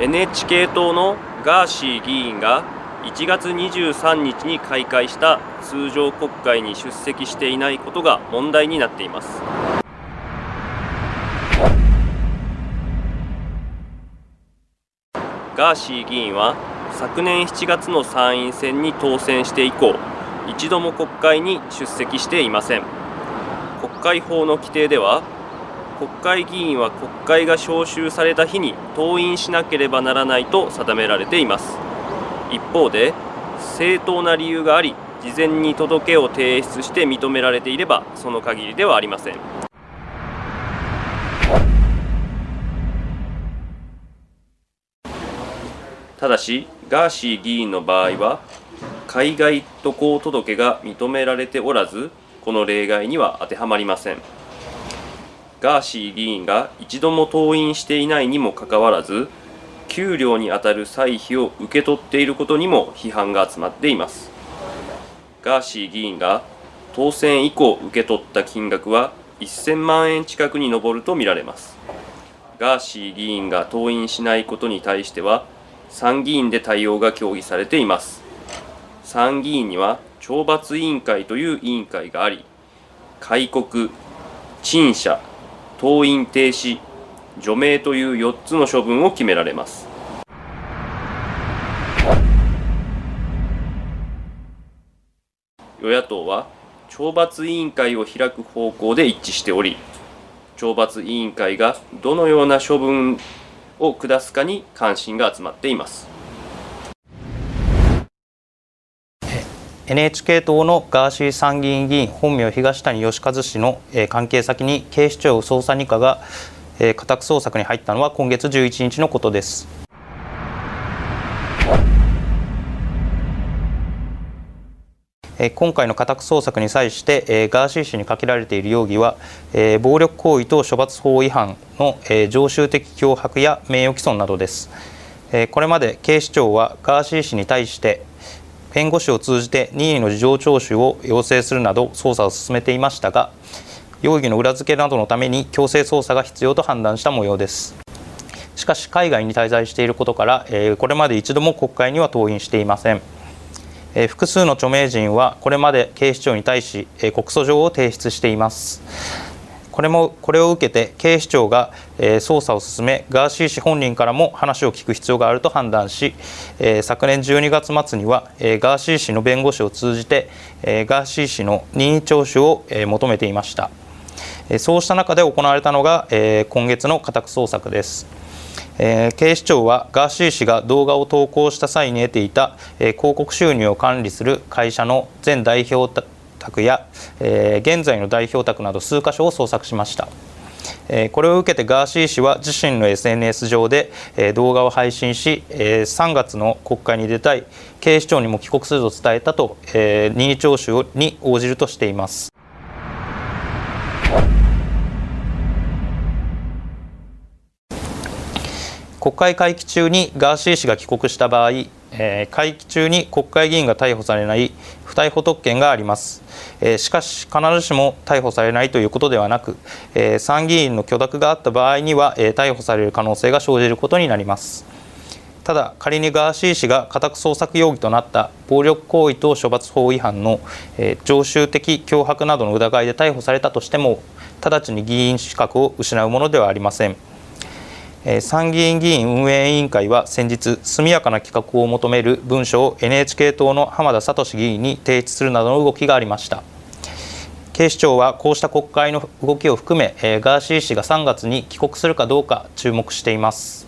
NHK 党のガーシー議員が1月23日に開会した通常国会に出席していないことが問題になっています。ガーシー議員は昨年7月の参院選に当選して以降一度も国会に出席していません。国会法の規定では国会議員は国会が召集された日に登院しなければならないと定められています。一方で正当な理由があり事前に届けを提出して認められていればその限りではありません。ただしガーシー議員の場合は海外渡航届が認められておらずこの例外には当てはまりません。ガーシー議員が一度も登院していないにもかかわらず給料にあたる歳費を受け取っていることにも批判が集まっています。ガーシー議員が当選以降受け取った金額は1000万円近くに上るとみられます。ガーシー議員が登院しないことに対しては参議院で対応が協議されています。参議院には懲罰委員会という委員会があり戒告陳謝登院停止除名という4つの処分を決められます。与野党は懲罰委員会を開く方向で一致しており懲罰委員会がどのような処分を下すかに関心が集まっています。NHK 党のガーシー参議院議員本名東谷義和氏の関係先に警視庁捜査2課が家宅捜索に入ったのは今月11日のことです。今回の家宅捜索に際してガーシー氏にかけられている容疑は暴力行為等処罰法違反の常習的脅迫や名誉毀損などです。これまで警視庁はガーシー氏に対して弁護士を通じて任意の事情聴取を要請するなど捜査を進めていましたが容疑の裏付けなどのために強制捜査が必要と判断した模様です。しかし海外に滞在していることからこれまで一度も国会には登院していません。複数の著名人はこれまで警視庁に対し告訴状を提出しています。これもこれを受けて警視庁が捜査を進めガーシー氏本人からも話を聞く必要があると判断し昨年12月末にはガーシー氏の弁護士を通じてガーシー氏の任意聴取を求めていました。そうした中で行われたのが今月の家宅捜索です。えー、警視庁はガーシー氏が動画を投稿した際に得ていた、えー、広告収入を管理する会社の前代表宅や、えー、現在の代表宅など数カ所を捜索しました。これを受けてガーシー氏は自身の SNS 上で動画を配信し3月の国会に出たい警視庁にも帰国すると伝えたと任意聴取に応じるとしています。国会会期中にガーシー氏が帰国した場合、え、会期中に国会議員が逮捕されない不逮捕特権があります、え、しかし必ずしも逮捕されないということではなく、え、参議院の許諾があった場合には、え逮捕される可能性が生じることになります。ただ仮にガーシー氏が家宅捜索容疑となった暴力行為等処罰法違反の、え常習的脅迫などの疑いで逮捕されたとしても直ちに議員資格を失うものではありません。参議院議員運営委員会は先日速やかな企画を求める文書を NHK 党の浜田聡議員に提出するなどの動きがありました。警視庁はこうした国会の動きを含めガーシー氏が3月に帰国するかどうか注目しています。